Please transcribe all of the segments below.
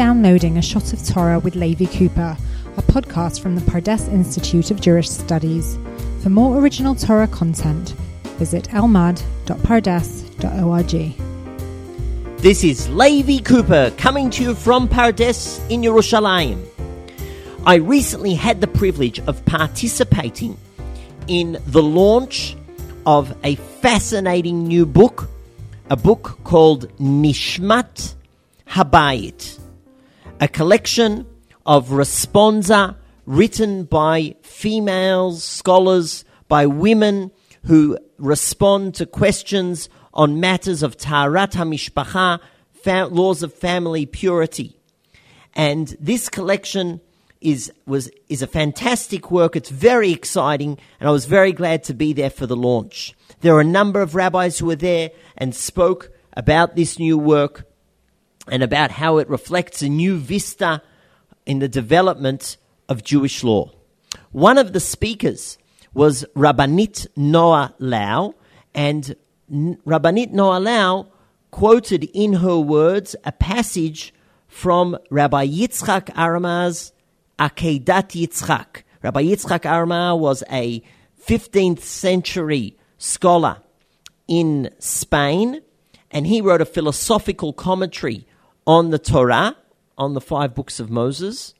downloading A Shot of Torah with Levi Cooper, a podcast from the Pardes Institute of Jewish Studies. For more original Torah content, visit elmad.pardes.org. This is Levi Cooper coming to you from Pardes in Yerushalayim. I recently had the privilege of participating in the launch of a fascinating new book, a book called Nishmat Habayit, a collection of responsa written by females, scholars, by women who respond to questions on matters of Taharat HaMishpacha, fa- laws of family purity. And this collection is, was, is a fantastic work. It's very exciting, and I was very glad to be there for the launch. There are a number of rabbis who were there and spoke about this new work and about how it reflects a new vista in the development of Jewish law. One of the speakers was Rabbanit Noah Lau, and Rabbanit Noah Lau quoted in her words a passage from Rabbi Yitzchak Arama's Akedat Yitzchak. Rabbi Yitzchak Arama was a 15th century scholar in Spain, and he wrote a philosophical commentary on the Torah, on the five books of Moses.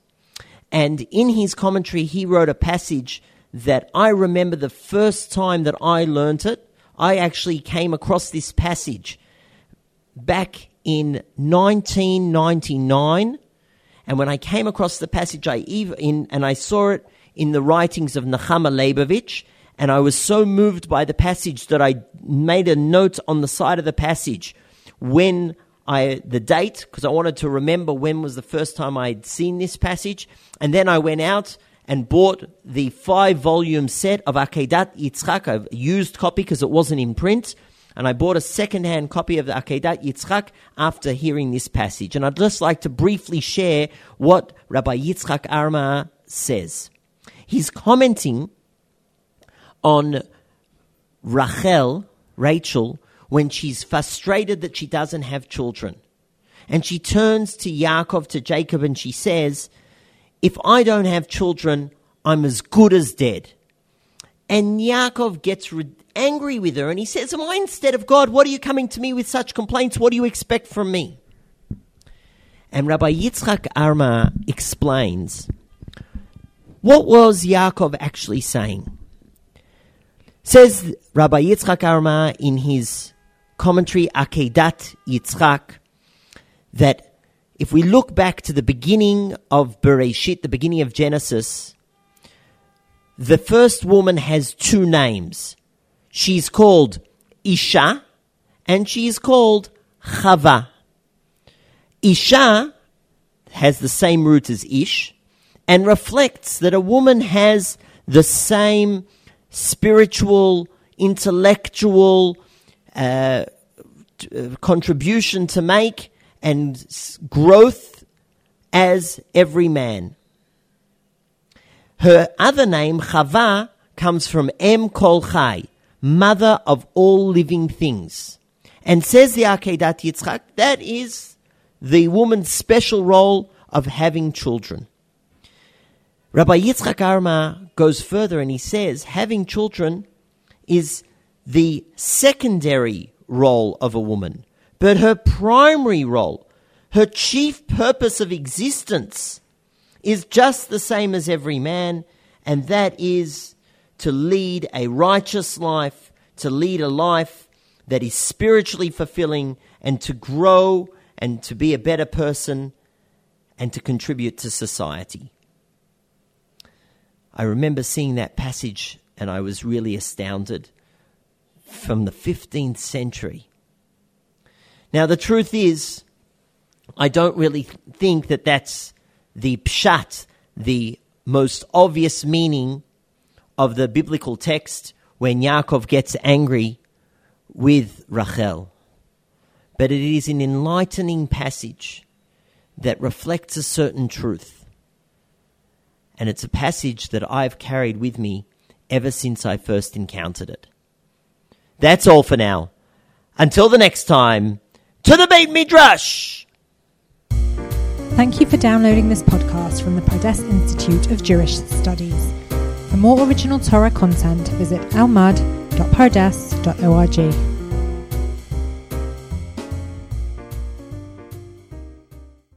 And in his commentary, he wrote a passage that I remember the first time that I learnt it. I actually came across this passage back in 1999. And when I came across the passage, I even, and I saw it in the writings of Nechama Leibowitz, and I was so moved by the passage that I made a note on the side of the passage when I the date because I wanted to remember when was the first time I'd seen this passage, and then I went out and bought the five volume set of Akedat Yitzchak, a used copy because it wasn't in print. And I bought a second hand copy of the Akedat Yitzchak after hearing this passage. And I'd just like to briefly share what Rabbi Yitzchak Arama says. He's commenting on Rachel, Rachel, when she's frustrated that she doesn't have children. And she turns to Yaakov, to Jacob, and she says, If I don't have children, I'm as good as dead. And Yaakov gets re- angry with her and he says, Am I instead of God? What are you coming to me with such complaints? What do you expect from me? And Rabbi Yitzchak Arama explains what was Yaakov actually saying. Says Rabbi Yitzchak Arama in his commentary Akedat Yitzchak that if we look back to the beginning of Bereshit, the beginning of Genesis, the first woman has two names. She's called Isha and she is called Chava. Isha has the same root as Ish and reflects that a woman has the same spiritual, intellectual, uh, contribution to make and growth as every man. Her other name, Chava, comes from Em Kol Chai, mother of all living things. And says the Akedat Yitzchak, that is the woman's special role of having children. Rabbi Yitzchak Arama goes further and he says having children is the secondary role of a woman, but her primary role, her chief purpose of existence, is just the same as every man, and that is to lead a righteous life, to lead a life that is spiritually fulfilling, and to grow and to be a better person and to contribute to society. I remember seeing that passage and I was really astounded from the 15th century. Now, the truth is, I don't really think that that's the pshat, the most obvious meaning of the biblical text when Yaakov gets angry with Rachel. But it is an enlightening passage that reflects a certain truth. And it's a passage that I've carried with me ever since I first encountered it. That's all for now. Until the next time, to the Beit Midrash! Thank you for downloading this podcast from the Pardes Institute of Jewish Studies. For more original Torah content, visit elmad.pardes.org.